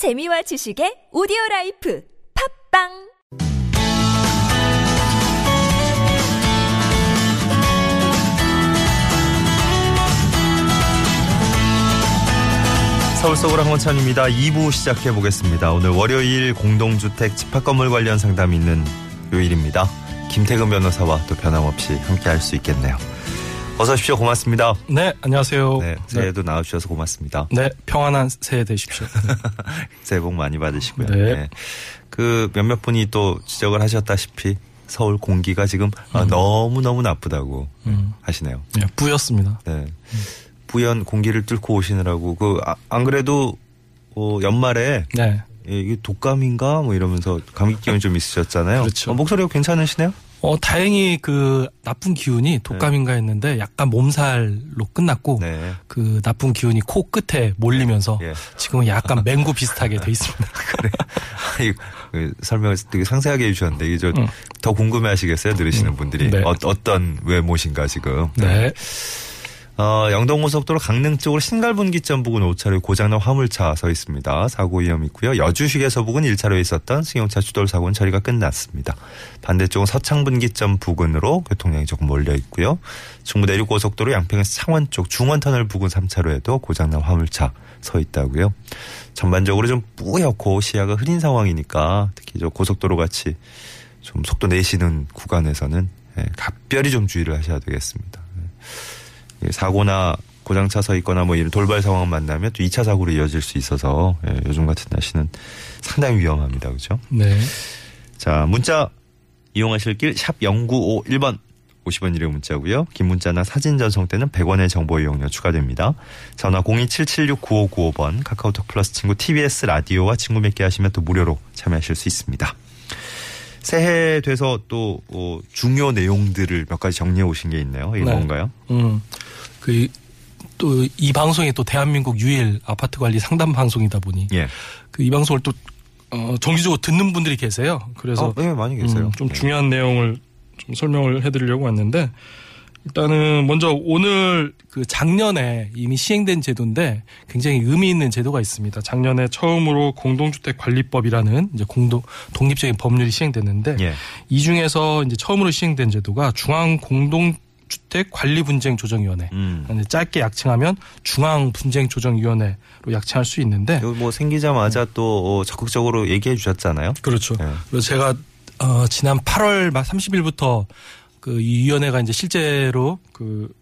재미와 지식의 오디오 라이프 팟빵 서울 속으로 황원찬입니다. 2부 시작해 보겠습니다. 오늘 월요일 공동주택 집합 건물 관련 상담이 있는 요일입니다. 김태근 변호사와 또 변함없이 함께 할 수 있겠네요. 어서 오십시오. 고맙습니다. 네, 안녕하세요. 네, 새해도 나와주셔서 고맙습니다. 네, 평안한 새해 되십시오. 새해 복 많이 받으시고요. 네. 그 몇몇 분이 또 지적을 하셨다시피 서울 공기가 지금 아, 너무너무 나쁘다고 음. 하시네요. 네, 뿌였습니다. 네. 부연 공기를 뚫고 오시느라고 그안 그래도 어, 연말에 네. 예, 이게 독감인가 뭐 이러면서 감기 기운이 좀 있으셨잖아요. 그렇죠. 어, 목소리가 괜찮으시네요? 어, 다행히 그 나쁜 기운이 독감인가 했는데 약간 몸살로 끝났고 네. 그 나쁜 기운이 코 끝에 몰리면서 예. 지금은 약간 맹구 비슷하게 돼 있습니다. 그래. 이, 그 설명을 되게 상세하게 해주셨는데 이게 음. 저더 궁금해하시겠어요? 들으시는 분들이 네. 어, 어떤 외모신가 지금. 네. 어, 영동고속도로 강릉 쪽으로 신갈분기점 부근 5차로에 고장난 화물차 서 있습니다. 사고 위험 있고요. 여주휴게소 부근 1차로에 있었던 승용차 추돌 사고는 처리가 끝났습니다. 반대쪽은 서창분기점 부근으로 교통량이 조금 몰려 있고요. 중부 내륙고속도로 양평에서 창원 쪽 중원터널 부근 3차로에도 고장난 화물차 서 있다고요. 전반적으로 좀 뿌옇고 시야가 흐린 상황이니까 특히 저 고속도로 같이 좀 속도 내시는 구간에서는 예, 각별히 좀 주의를 하셔야 되겠습니다. 예, 사고나 고장 차 서 있거나 뭐 이런 돌발 상황 만나면 또 2차 사고로 이어질 수 있어서 예, 요즘 같은 날씨는 상당히 위험합니다. 그렇죠? 네. 자, 문자 이용하실 길 샵 0951번 50원 유료 문자고요. 긴 문자나 사진 전송 때는 100원의 정보 이용료 추가됩니다. 전화 027769595번 카카오톡 플러스 친구 TBS 라디오와 친구 맺게 하시면 또 무료로 참여하실 수 있습니다. 새해 돼서 또 어, 중요 내용들을 몇 가지 정리해 오신 게 있네요. 이게 네. 뭔가요? 음. 그 또 이 방송이 또 대한민국 유일 아파트 관리 상담 방송이다 보니 예. 그 이 방송을 또 어, 정기적으로 듣는 분들이 계세요. 그래서 어, 네, 많이 계세요. 음, 좀 예. 중요한 내용을 좀 설명을 해드리려고 왔는데 일단은 먼저 오늘 그 작년에 이미 시행된 제도인데 굉장히 의미 있는 제도가 있습니다. 작년에 처음으로 공동주택 관리법이라는 이제 공동 독립적인 법률이 시행됐는데 예. 이 중에서 이제 처음으로 시행된 제도가 중앙 공동 주택 관리 분쟁 조정위원회. 음. 짧게 약칭하면 중앙 분쟁 조정위원회로 약칭할 수 있는데 뭐 생기자마자 또 어, 적극적으로 얘기해 주셨잖아요. 그렇죠. 네. 그래서 제가 어, 지난 8월 말 30일부터 그 이 위원회가 이제 실제로 그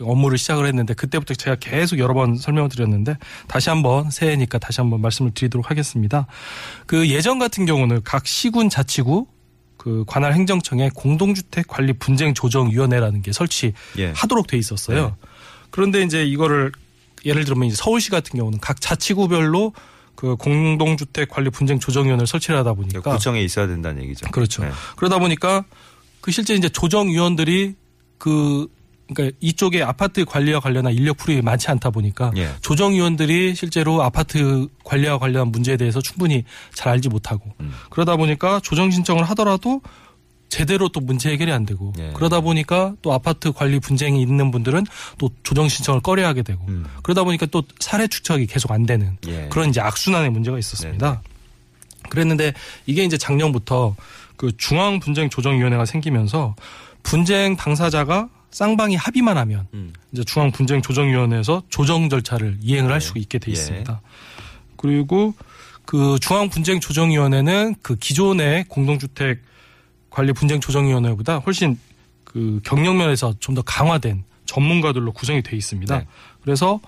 업무를 시작을 했는데 그때부터 제가 계속 여러 번 설명을 드렸는데 다시 한번 새해니까 다시 한번 말씀을 드리도록 하겠습니다. 그 예전 같은 경우는 각 시군 자치구 그 관할 행정청에 공동주택 관리 분쟁 조정 위원회라는 게 설치하도록 예. 돼 있었어요. 그런데 이제 이거를 예를 들면 이제 서울시 같은 경우는 각 자치구별로 그 공동주택 관리 분쟁 조정위원회를 설치를 하다 보니까 구청에 있어야 된다는 얘기죠. 그렇죠. 네. 그러다 보니까 그 실제 이제 조정위원들이 그 그러니까 이쪽에 아파트 관리와 관련한 인력 풀이 많지 않다 보니까 예. 조정위원들이 실제로 아파트 관리와 관련한 문제에 대해서 충분히 잘 알지 못하고 음. 그러다 보니까 조정 신청을 하더라도 제대로 또 문제 해결이 안 되고 예. 그러다 보니까 또 아파트 관리 분쟁이 있는 분들은 또 조정 신청을 꺼려하게 되고 음. 그러다 보니까 또 사례 축적이 계속 안 되는 예. 그런 이제 악순환의 문제가 있었습니다. 그랬는데 이게 이제 작년부터 그 중앙 분쟁 조정위원회가 생기면서 분쟁 당사자가 쌍방이 합의만 하면 음. 이제 중앙 분쟁 조정위원회에서 조정 절차를 이행을 할 네. 수 있게 돼 예. 있습니다. 그리고 그 중앙 분쟁 조정위원회는 그 기존의 공동주택 관리 분쟁 조정위원회보다 훨씬 그 경력면에서 좀 더 강화된 전문가들로 구성이 돼 있습니다. 네. 그래서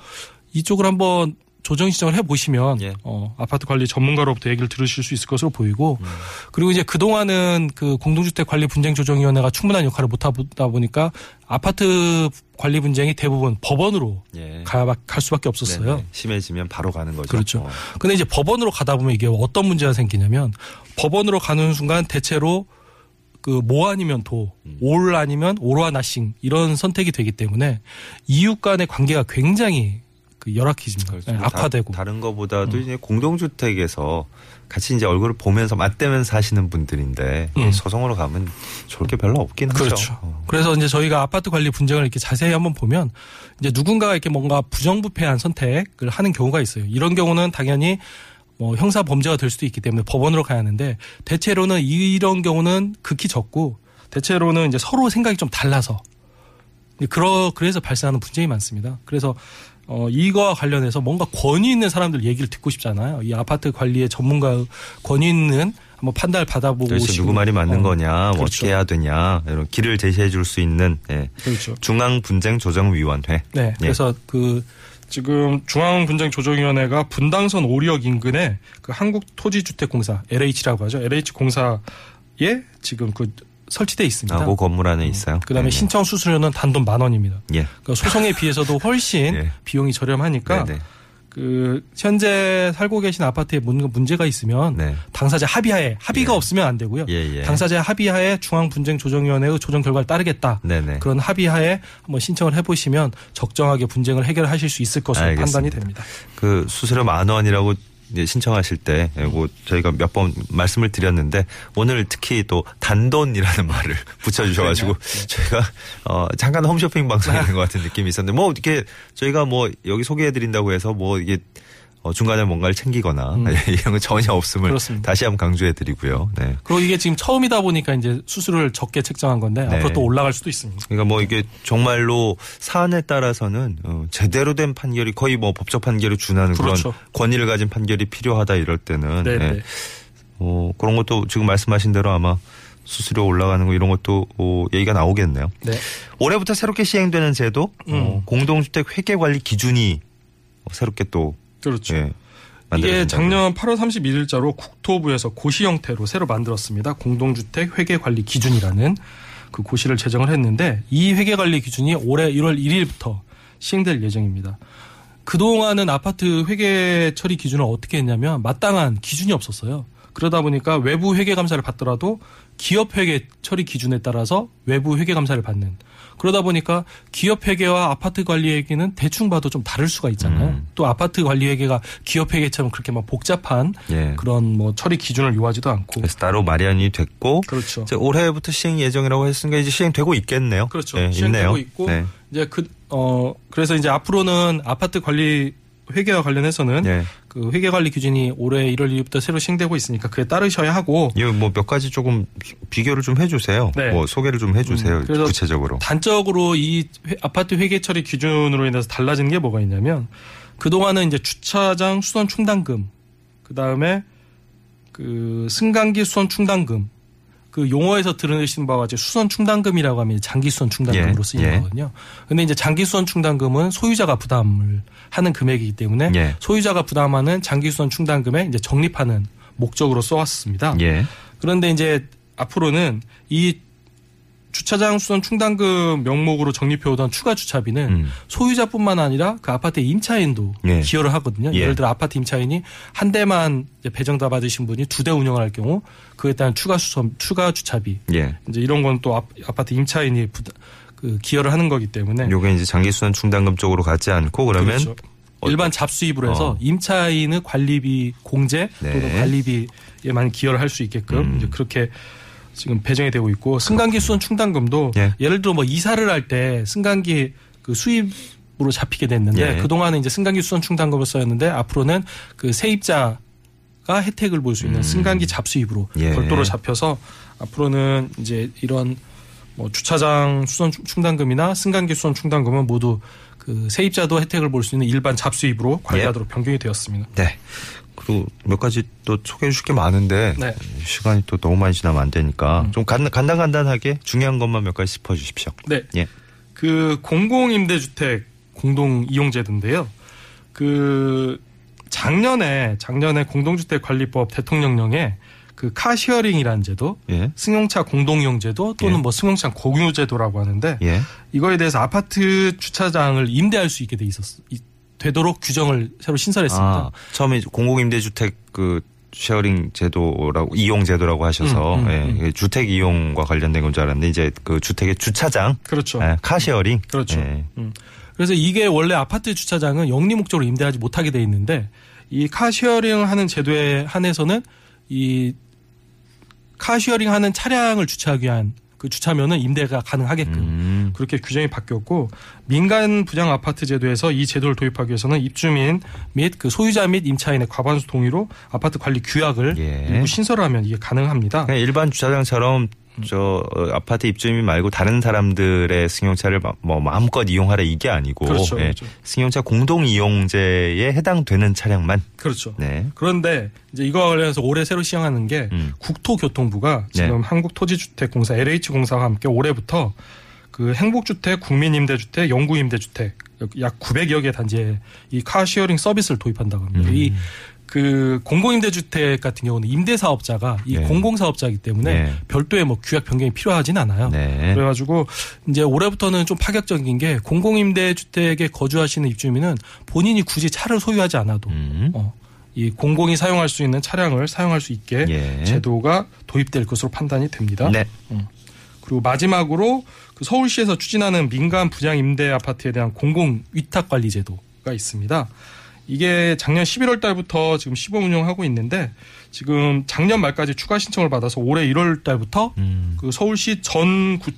이쪽을 한번 조정 신청을 해 보시면 예. 어, 아파트 관리 전문가로부터 얘기를 들으실 수 있을 것으로 보이고 음. 그리고 이제 그 동안은 그 공동주택 관리 분쟁 조정위원회가 충분한 역할을 못 하다 보니까 아파트 관리 분쟁이 대부분 법원으로 예. 가, 갈 수밖에 없었어요. 네네. 심해지면 바로 가는 거죠. 그렇죠. 어. 근데 이제 법원으로 가다 보면 이게 어떤 문제가 생기냐면 법원으로 가는 순간 대체로 그뭐 아니면 도, 음. 올 아니면 오로아 나싱 이런 선택이 되기 때문에 이웃 간의 관계가 굉장히 그 열악해집니다. 그렇죠. 네, 다- 악화되고. 음. 다른 거보다도 이제 공동주택에서 같이 이제 얼굴을 보면서 맞대면서 사시는 분들인데 음. 소송으로 가면 좋을 게 별로 없긴 하죠. 그렇죠. 어. 그래서 이제 저희가 아파트 관리 분쟁을 이렇게 자세히 한번 보면 이제 누군가가 이렇게 뭔가 부정부패한 선택을 하는 경우가 있어요. 이런 경우는 당연히 뭐 형사 범죄가 될 수도 있기 때문에 법원으로 가야 하는데 대체로는 이런 경우는 극히 적고 대체로는 이제 서로 생각이 좀 달라서 그러 그래서 발생하는 분쟁이 많습니다. 그래서 어 이거와 관련해서 뭔가 권위 있는 사람들 얘기를 듣고 싶잖아요. 이 아파트 관리의 전문가 권위 있는 한번 판단을 받아보고 도대체. 누구 말이 맞는 어, 거냐, 뭐 그렇죠. 어떻게 해야 되냐 이런 길을 제시해 줄 수 있는 예. 그렇죠. 중앙 분쟁 조정위원회. 네. 예. 그래서 그 지금 중앙분쟁조정위원회가 분당선 오리역 인근에 그 한국토지주택공사 LH라고 하죠. LH 공사에 지금 그 설치돼 있습니다. 아, 그 건물 안에 있어요. 그다음에 네, 신청 수수료는 단돈 만 원입니다. 네. 예. 그러니까 소송에 비해서도 훨씬 예. 비용이 저렴하니까 네, 네. 그 현재 살고 계신 아파트에 뭔가 문제가 있으면 네. 당사자 합의하에 합의가 예. 없으면 안 되고요. 예, 예. 당사자 합의하에 중앙분쟁조정위원회의 조정 결과를 따르겠다. 네네. 그런 합의하에 한번 신청을 해보시면 적정하게 분쟁을 해결하실 수 있을 것으로 알겠습니다. 판단이 됩니다. 그 수수료 만 원이라고 신청하실 때, 이거 저희가 몇 번 말씀을 드렸는데 오늘 특히 또 단돈이라는 말을 붙여주셔가지고 네. 저희가 어 잠깐 홈쇼핑 방송이 된 것 같은 느낌이 있었는데 뭐 이렇게 저희가 뭐 여기 소개해드린다고 해서 뭐 이게 어 중간에 뭔가를 챙기거나 음. 이런 거 전혀 없음을 그렇습니다. 다시 한번 강조해드리고요. 네. 그리고 이게 지금 처음이다 보니까 이제 수수료를 적게 책정한 건데 네. 앞으로 또 올라갈 수도 있습니다. 그러니까 뭐 이게 정말로 사안에 따라서는 어, 제대로 된 판결이 거의 뭐 법적 판결에 준하는 그런 그렇죠. 권위를 가진 판결이 필요하다 이럴 때는 네, 예. 네. 어, 그런 것도 지금 말씀하신 대로 아마 수수료 올라가는 거 이런 것도 어, 얘기가 나오겠네요. 네. 올해부터 새롭게 시행되는 제도 어, 음. 공동주택 회계 관리 기준이 새롭게 또 그렇죠. 예, 이게. 작년 8월 31일자로 국토부에서 고시 형태로 새로 만들었습니다. 공동주택 회계관리 기준이라는 그 고시를 제정을 했는데 이 회계관리 기준이 올해 1월 1일부터 시행될 예정입니다. 그동안은 아파트 회계 처리 기준을 어떻게 했냐면 마땅한 기준이 없었어요. 그러다 보니까 외부 회계 감사를 받더라도 기업 회계 처리 기준에 따라서 외부 회계 감사를 받는 그러다 보니까 기업 회계와 아파트 관리 회계는 대충 봐도 좀 다를 수가 있잖아요. 음. 또 아파트 관리 회계가 기업 회계처럼 그렇게 막 복잡한 예. 그런 뭐 처리 기준을 요하지도 않고 그래서 따로 마련이 됐고 그렇죠. 이제 올해부터 시행 예정이라고 했으니까 이제 시행되고 있겠네요. 그렇죠. 예, 시행되고 있네요. 있고 네. 이제 그 어 그래서 이제 앞으로는 아파트 관리 회계와 관련해서는 예. 그 회계 관리 기준이 올해 1월 1일부터 새로 시행되고 있으니까 그에 따르셔야 하고 이거 뭐몇 가지 조금 비- 비교를 좀 해주세요. 네. 뭐 소개를 좀 해주세요. 음, 그래서 구체적으로. 단적으로 이 회- 아파트 회계 처리 기준으로 인해서 달라지는 게 뭐가 있냐면 그 동안은 이제 주차장 수선 충당금 그 다음에 그 승강기 수선 충당금 그 용어에서 들으시는 바와 같이 수선 충당금이라고 하면 장기 수선 충당금으로 예, 쓰이는 예. 거거든요. 근데 이제 장기 수선 충당금은 소유자가 부담을 하는 금액이기 때문에 예. 소유자가 부담하는 장기 수선 충당금에 이제 적립하는 목적으로 써왔습니다. 예. 그런데 이제 앞으로는 이 주차장 수선 충당금 명목으로 적립해오던 추가 주차비는 음. 소유자뿐만 아니라 그 아파트의 임차인도 예. 기여를 하거든요. 예. 예를 들어 아파트 임차인이 한 대만 배정다 받으신 분이 두 대 운영을 할 경우 그에 따른 추가 수선 추가 주차비 예. 이제 이런 건 또 아파트 임차인이 부담, 그 기여를 하는 거기 때문에 요게 이제 장기 수선 충당금 쪽으로 가지 않고 그러면 그렇죠. 어- 일반 잡수입으로 해서 어. 임차인의 관리비 공제 네. 또는 관리비에만 기여를 할 수 있게끔 음. 이제 그렇게 지금 배정이 되고 있고 승강기 수선 충당금도 예. 예를 들어 뭐 이사를 할 때 승강기 그 수입 으로 잡히게 됐는데 예. 그동안은 이제 승강기 수선 충당금을 써였는데 앞으로는 그 세입자가 혜택을 볼 수 있는 음. 승강기 잡수입으로 예. 별도로 잡혀서 앞으로는 이제 이런 뭐 주차장 수선 충- 충당금이나 승강기 수선 충당금은 모두 그 세입자도 혜택을 볼 수 있는 일반 잡수입으로 관리하도록 변경이 되었습니다. 네. 그리고 몇 가지 또 소개해 주실 게 많은데 네. 시간이 또 너무 많이 지나면 안 되니까 음. 좀 간, 간단간단하게 중요한 것만 몇 가지 짚어 주십시오. 네. 예. 그 공공임대주택 공동 이용제도인데요. 그 작년에 작년에 공동주택관리법 대통령령에 그 car sharing이라는 제도, 예. 승용차 공동이용제도 또는 예. 뭐 승용차 공유제도라고 하는데 예. 이거에 대해서 아파트 주차장을 임대할 수 있게 돼 있었 이- 되도록 규정을 새로 신설했습니다. 아, 처음에 공공임대주택 그 sharing 제도라고 이용 제도라고 하셔서 음, 음, 예, 음. 주택 이용과 관련된 건 줄 알았는데 이제 그 주택의 주차장 그렇죠. 예, car sharing 그렇죠. 예. 음. 그래서 이게 원래 아파트 주차장은 영리 목적으로 임대하지 못하게 돼 있는데 이 car sharing 하는 제도에 한해서는 이 car sharing 하는 차량을 주차하기 위한 그 주차면은 임대가 가능하게끔 음. 그렇게 규정이 바뀌었고 민간 분양 아파트 제도에서 이 제도를 도입하기 위해서는 입주민 및 그 소유자 및 임차인의 과반수 동의로 아파트 관리 규약을 예. 일부 신설하면 이게 가능합니다. 일반 주차장처럼 저 어, 아파트 입주민 말고 다른 사람들의 승용차를 마- 뭐 마음껏 이용하라 이게 아니고 그렇죠, 예, 그렇죠. 승용차 공동 이용제에 해당되는 차량만 그렇죠. 네. 그런데 이제 이거와 관련해서 올해 새로 시행하는 게 음. 국토교통부가 네. 지금 한국토지주택공사 LH공사와 함께 올해부터 그 행복주택, 국민임대주택, 영구임대주택 약 900여 개 단지에 이 카시어링 서비스를 도입한다고 합니다. 음. 이 그 공공임대주택 같은 경우는 임대사업자가 이 네. 공공사업자이기 때문에 네. 별도의 뭐 규약 변경이 필요하진 않아요. 네. 그래가지고 이제 올해부터는 좀 파격적인 게 공공임대주택에 거주하시는 입주민은 본인이 굳이 차를 소유하지 않아도 음. 어, 이 공공이 사용할 수 있는 차량을 사용할 수 있게 예. 제도가 도입될 것으로 판단이 됩니다. 네. 그리고 마지막으로 그 서울시에서 추진하는 민간 분양 임대 아파트에 대한 공공 위탁 관리 제도가 있습니다. 이게 작년 11월 달부터 지금 시범 운영하고 있는데 지금 작년 말까지 추가 신청을 받아서 올해 1월 달부터 음. 그 서울시 전구정그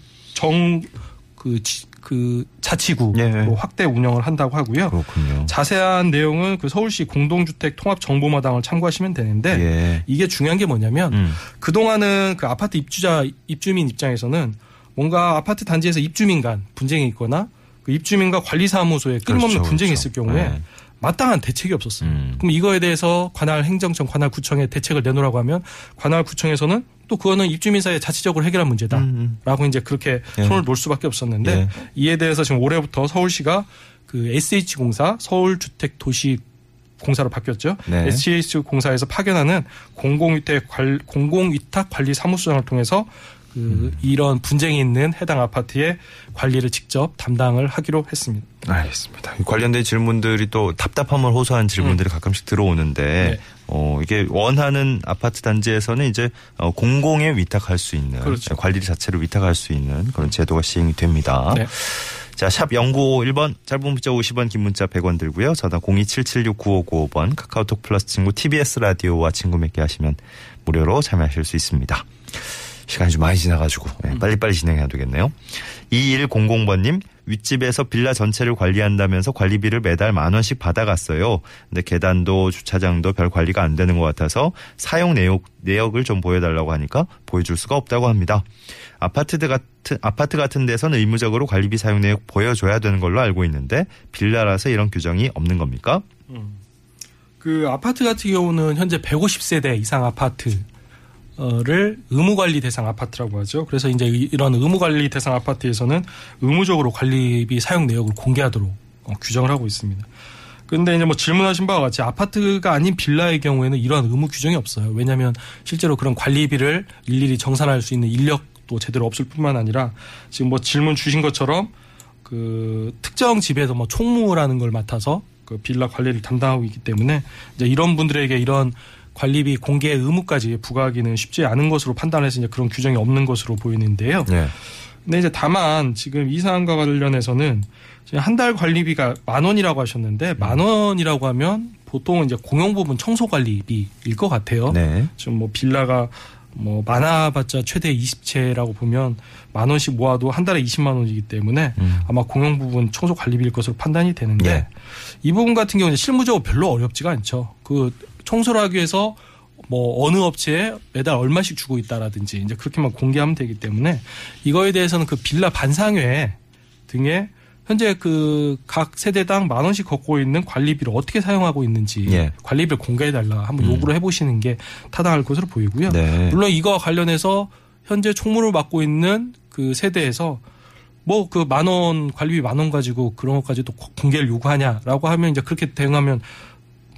그 자치구로 예. 확대 운영을 한다고 하고요. 그렇군요. 자세한 내용은 그 서울시 공동주택 통합 정보마당을 참고하시면 되는데 예. 이게 중요한 게 뭐냐면 음. 그 동안은 그 아파트 입주자 입주민 입장에서는 뭔가 아파트 단지에서 입주민 간 분쟁이 있거나 그 입주민과 관리사무소에 끊임없는 그렇죠, 분쟁이 그렇죠. 있을 경우에 네. 마땅한 대책이 없었어요. 음. 그럼 이거에 대해서 관할 행정청, 관할 구청에 대책을 내놓으라고 하면 관할 구청에서는 또 그거는 입주민 사이에 자치적으로 해결한 문제다. 음. 라고 이제 그렇게 예. 손을 놓을 수밖에 없었는데 예. 이에 대해서 지금 올해부터 서울시가 그 SH공사 서울 주택 도시 공사로 바뀌었죠. 네. SH공사에서 파견하는 공공위탁 관 공공위탁 관리 사무소장을 통해서 그 음. 이런 분쟁이 있는 해당 아파트의 관리를 직접 담당을 하기로 했습니다. 알겠습니다. 관련된 질문들이 또 답답함을 호소한 질문들이 가끔씩 들어오는데 네. 어 이게 원하는 아파트 단지에서는 이제 어, 공공에 위탁할 수 있는 그렇죠. 관리 자체를 위탁할 수 있는 그런 제도가 시행이 됩니다. 네. 자, 샵 0951번 짧은 문자 50원 긴 문자 100원 들고요. 전화 027769595번 카카오톡 플러스 친구 TBS 라디오와 친구 맺게 하시면 무료로 참여하실 수 있습니다. 시간이 좀 많이 지나가지고 네, 빨리빨리 진행해야 되겠네요. 2100번님 윗집에서 빌라 전체를 관리한다면서 관리비를 매달 만 원씩 받아갔어요. 근데 계단도 주차장도 별 관리가 안 되는 것 같아서 사용 내역, 내역을 좀 보여달라고 하니까 보여줄 수가 없다고 합니다. 아파트 같은 아파트 같은 데서는 의무적으로 관리비 사용 내역 보여줘야 되는 걸로 알고 있는데 빌라라서 이런 규정이 없는 겁니까? 그 아파트 같은 경우는 현재 150세대 이상 아파트 를 의무 관리 대상 아파트라고 하죠. 그래서 이제 이- 이런 의무 관리 대상 아파트에서는 의무적으로 관리비 사용 내역을 공개하도록 어, 규정을 하고 있습니다. 근데 이제 뭐 질문하신 바와 같이 아파트가 아닌 빌라의 경우에는 이러한 의무 규정이 없어요. 왜냐하면 실제로 그런 관리비를 일일이 정산할 수 있는 인력도 제대로 없을 뿐만 아니라 지금 뭐 질문 주신 것처럼 그 특정 집에서 뭐 총무라는 걸 맡아서 그 빌라 관리를 담당하고 있기 때문에 이제 이런 분들에게 이런 관리비 공개 의무까지 부과하기는 쉽지 않은 것으로 판단해서 이제 그런 규정이 없는 것으로 보이는데요. 네. 근데 이제 다만 지금 이 사안과 관련해서는 한 달 관리비가 만 원이라고 하셨는데 만 원이라고 하면 보통 이제 공용 부분 청소 관리비일 것 같아요. 네. 지금 뭐 빌라가 뭐 많아봤자 최대 20채라고 보면 만 원씩 모아도 한 달에 20만 원이기 때문에 음. 아마 공용 부분 청소 관리비일 것으로 판단이 되는데 예. 이 부분 같은 경우는 실무적으로 별로 어렵지가 않죠. 그 청소를 하기 위해서 뭐 어느 업체에 매달 얼마씩 주고 있다라든지 이제 그렇게만 공개하면 되기 때문에 이거에 대해서는 그 빌라 반상회 등에 현재 그 각 세대당 만 원씩 걷고 있는 관리비를 어떻게 사용하고 있는지 예. 관리비를 공개해 달라 한번 음. 요구를 해보시는 게 타당할 것으로 보이고요. 네. 물론 이거와 관련해서 현재 총무를 맡고 있는 그 세대에서 뭐 그 만 원 관리비 만 원 가지고 그런 것까지도 고- 공개를 요구하냐라고 하면 이제 그렇게 대응하면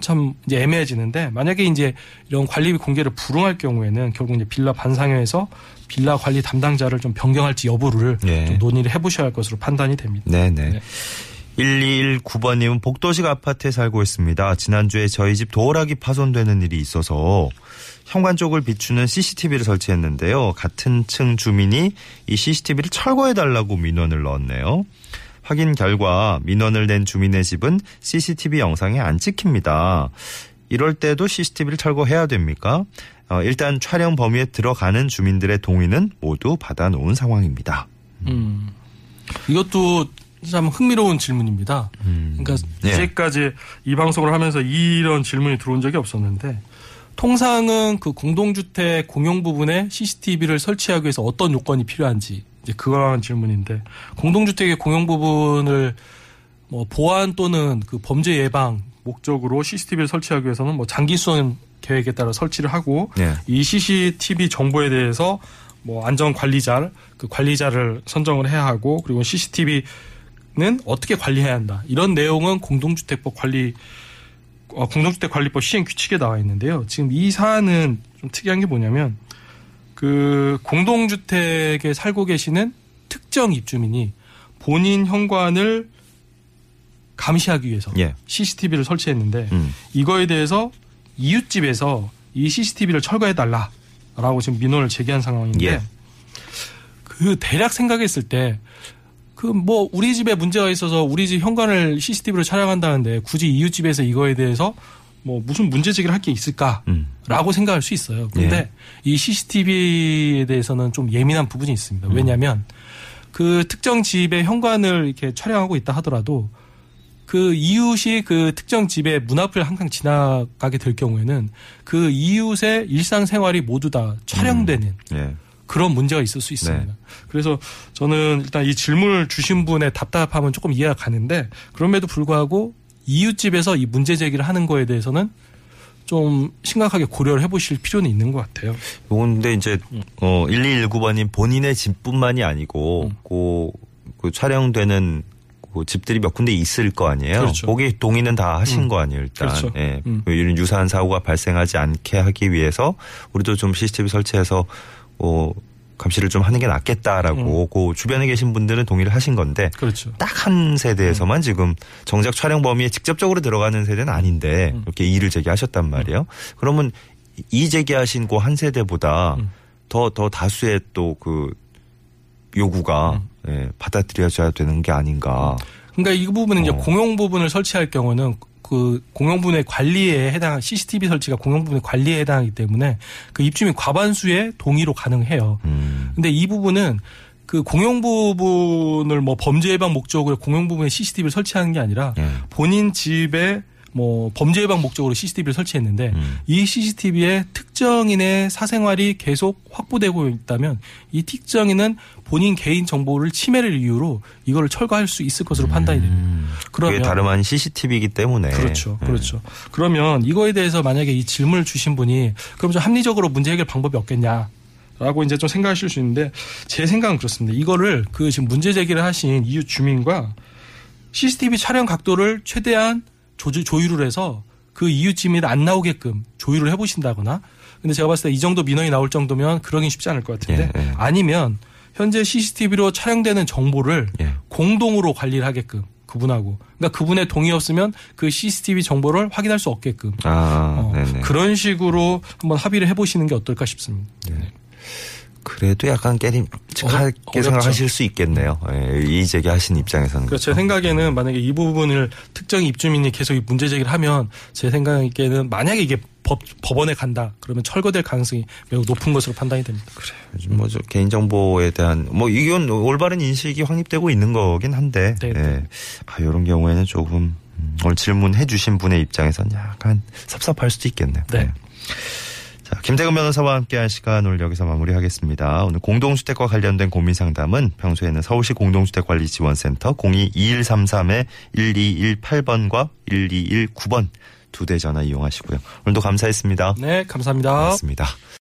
참 이제 애매해지는데 만약에 이제 이런 관리비 공개를 불응할 경우에는 결국 이제 빌라 반상회에서 빌라 관리 담당자를 좀 변경할지 여부를 예. 좀 논의를 해보셔야 할 것으로 판단이 됩니다. 네네. 네. 1219번님은 복도식 아파트에 살고 있습니다. 지난주에 저희 집 도어락이 파손되는 일이 있어서 현관 쪽을 비추는 CCTV를 설치했는데요. 같은 층 주민이 이 CCTV를 철거해달라고 민원을 넣었네요. 확인 결과 민원을 낸 주민의 집은 CCTV 영상에 안 찍힙니다. 이럴 때도 CCTV를 철거해야 됩니까? 어, 일단 촬영 범위에 들어가는 주민들의 동의는 모두 받아놓은 상황입니다. 음. 이것도 참 흥미로운 질문입니다. 음. 그러니까 예. 이제까지 이 방송을 하면서 이런 질문이 들어온 적이 없었는데 통상은 그 공동주택 공용 부분에 CCTV를 설치하기 위해서 어떤 요건이 필요한지 이제 그거라는 질문인데 공동주택의 공용 부분을 뭐 보안 또는 그 범죄 예방 목적으로 CCTV를 설치하기 위해서는 뭐 장기 수원 계획에 따라 설치를 하고 예. 이 CCTV 정보에 대해서 뭐 안전 관리자 그 관리자를 선정을 해야 하고 그리고 CCTV는 어떻게 관리해야 한다 이런 내용은 공동주택법 관리 어, 공동주택 관리법 시행 규칙에 나와 있는데요. 지금 이 사안은 좀 특이한 게 뭐냐면 그 공동주택에 살고 계시는 특정 입주민이 본인 현관을 감시하기 위해서 예. CCTV를 설치했는데 음. 이거에 대해서 이웃집에서 이 CCTV를 철거해 달라라고 지금 민원을 제기한 상황인데 예. 그 대략 생각했을 때 그 뭐 우리 집에 문제가 있어서 우리 집 현관을 CCTV로 촬영한다는데 굳이 이웃집에서 이거에 대해서 뭐 무슨 문제 제기를 할 게 있을까라고 음. 생각할 수 있어요. 근데 예. 이 CCTV에 대해서는 좀 예민한 부분이 있습니다. 왜냐하면 그 특정 집의 현관을 이렇게 촬영하고 있다 하더라도 그 이웃이 그 특정 집의 문 앞을 항상 지나가게 될 경우에는 그 이웃의 일상생활이 모두 다 촬영되는 예. 그런 문제가 있을 수 있습니다. 그래서 저는 일단 이 질문을 주신 분의 답답함은 조금 이해가 가는데 그럼에도 불구하고 이웃집에서 이 문제 제기를 하는 거에 대해서는 좀 심각하게 고려를 해보실 필요는 있는 것 같아요. 근데 이제 음. 어 1219번님 본인의 집뿐만이 아니고 음. 그, 그 촬영되는 그 집들이 몇 군데 있을 거 아니에요. 그렇죠. 거기 동의는 다 하신 음. 거 아니에요, 일단. 그렇죠. 예. 음. 이런 유사한 사고가 발생하지 않게 하기 위해서 우리도 좀 CCTV 설치해서 어 감시를 좀 하는 게 낫겠다라고 그 주변에 계신 분들은 동의를 하신 건데 그렇죠. 딱 한 세대에서만 음. 지금 정작 촬영 범위에 직접적으로 들어가는 세대는 아닌데 음. 이렇게 이의를 제기하셨단 말이에요. 그러면 이 제기하신 그 한 세대보다 음. 더더 다수의 또 그 요구가 음. 예, 받아들여져야 되는 게 아닌가. 그러니까 이 부분은 이제 어. 공용 부분을 설치할 경우는 그 공용 부분의 관리에 해당 CCTV 설치가 공용 부분의 관리에 해당하기 때문에 그 입주민 과반수의 동의로 가능해요. 음. 근데 이 부분은 그 공용 부분을 뭐 범죄 예방 목적으로 공용 부분에 CCTV를 설치하는 게 아니라 예. 본인 집에 뭐 범죄 예방 목적으로 CCTV를 설치했는데 음. 이 CCTV에 특정인의 사생활이 계속 확보되고 있다면 이 특정인은 본인 개인 정보를 침해를 이유로 이거를 철거할 수 있을 것으로 판단이 됩니다. 음. 그러면 그게 다름 아닌 CCTV이기 때문에 그렇죠. 예. 그렇죠. 그러면 이거에 대해서 만약에 이 질문을 주신 분이 그럼 좀 합리적으로 문제 해결 방법이 없겠냐? 라고 이제 좀 생각하실 수 있는데 제 생각은 그렇습니다. 이거를 그 지금 문제 제기를 하신 이웃 주민과 CCTV 촬영 각도를 최대한 조주, 조율을 해서 그 이웃 주민 안 나오게끔 조율을 해보신다거나 근데 제가 봤을 때 이 정도 민원이 나올 정도면 그러긴 쉽지 않을 것 같은데 예, 예. 아니면 현재 CCTV로 촬영되는 정보를 예. 공동으로 관리를 하게끔 그분하고 그러니까 그분의 동의 없으면 그 CCTV 정보를 확인할 수 없게끔 아, 어. 그런 식으로 한번 합의를 해보시는 게 어떨까 싶습니다. 그래도 약간 깨림직하게 어렵죠. 생각하실 수 있겠네요. 예, 이 제기하신 입장에서는. 그래서 제 생각에는 만약에 이 부분을 특정 입주민이 계속 이 문제 제기를 하면 제 생각에는 만약에 이게 법, 법원에 간다 그러면 철거될 가능성이 매우 높은 것으로 판단이 됩니다. 요즘 뭐저 개인정보에 대한 뭐 이건 올바른 인식이 확립되고 있는 거긴 한데 네, 예. 네. 아, 이런 경우에는 조금 음, 오늘 질문해 주신 분의 입장에서는 약간 섭섭할 수도 있겠네요. 네. 자, 김태근 변호사와 함께한 시간 오늘 여기서 마무리하겠습니다. 오늘 공동주택과 관련된 고민 상담은 평소에는 서울시 공동주택관리지원센터 022133-1218번과 1219번 두 대 전화 이용하시고요. 오늘도 감사했습니다. 네, 감사합니다. 고맙습니다.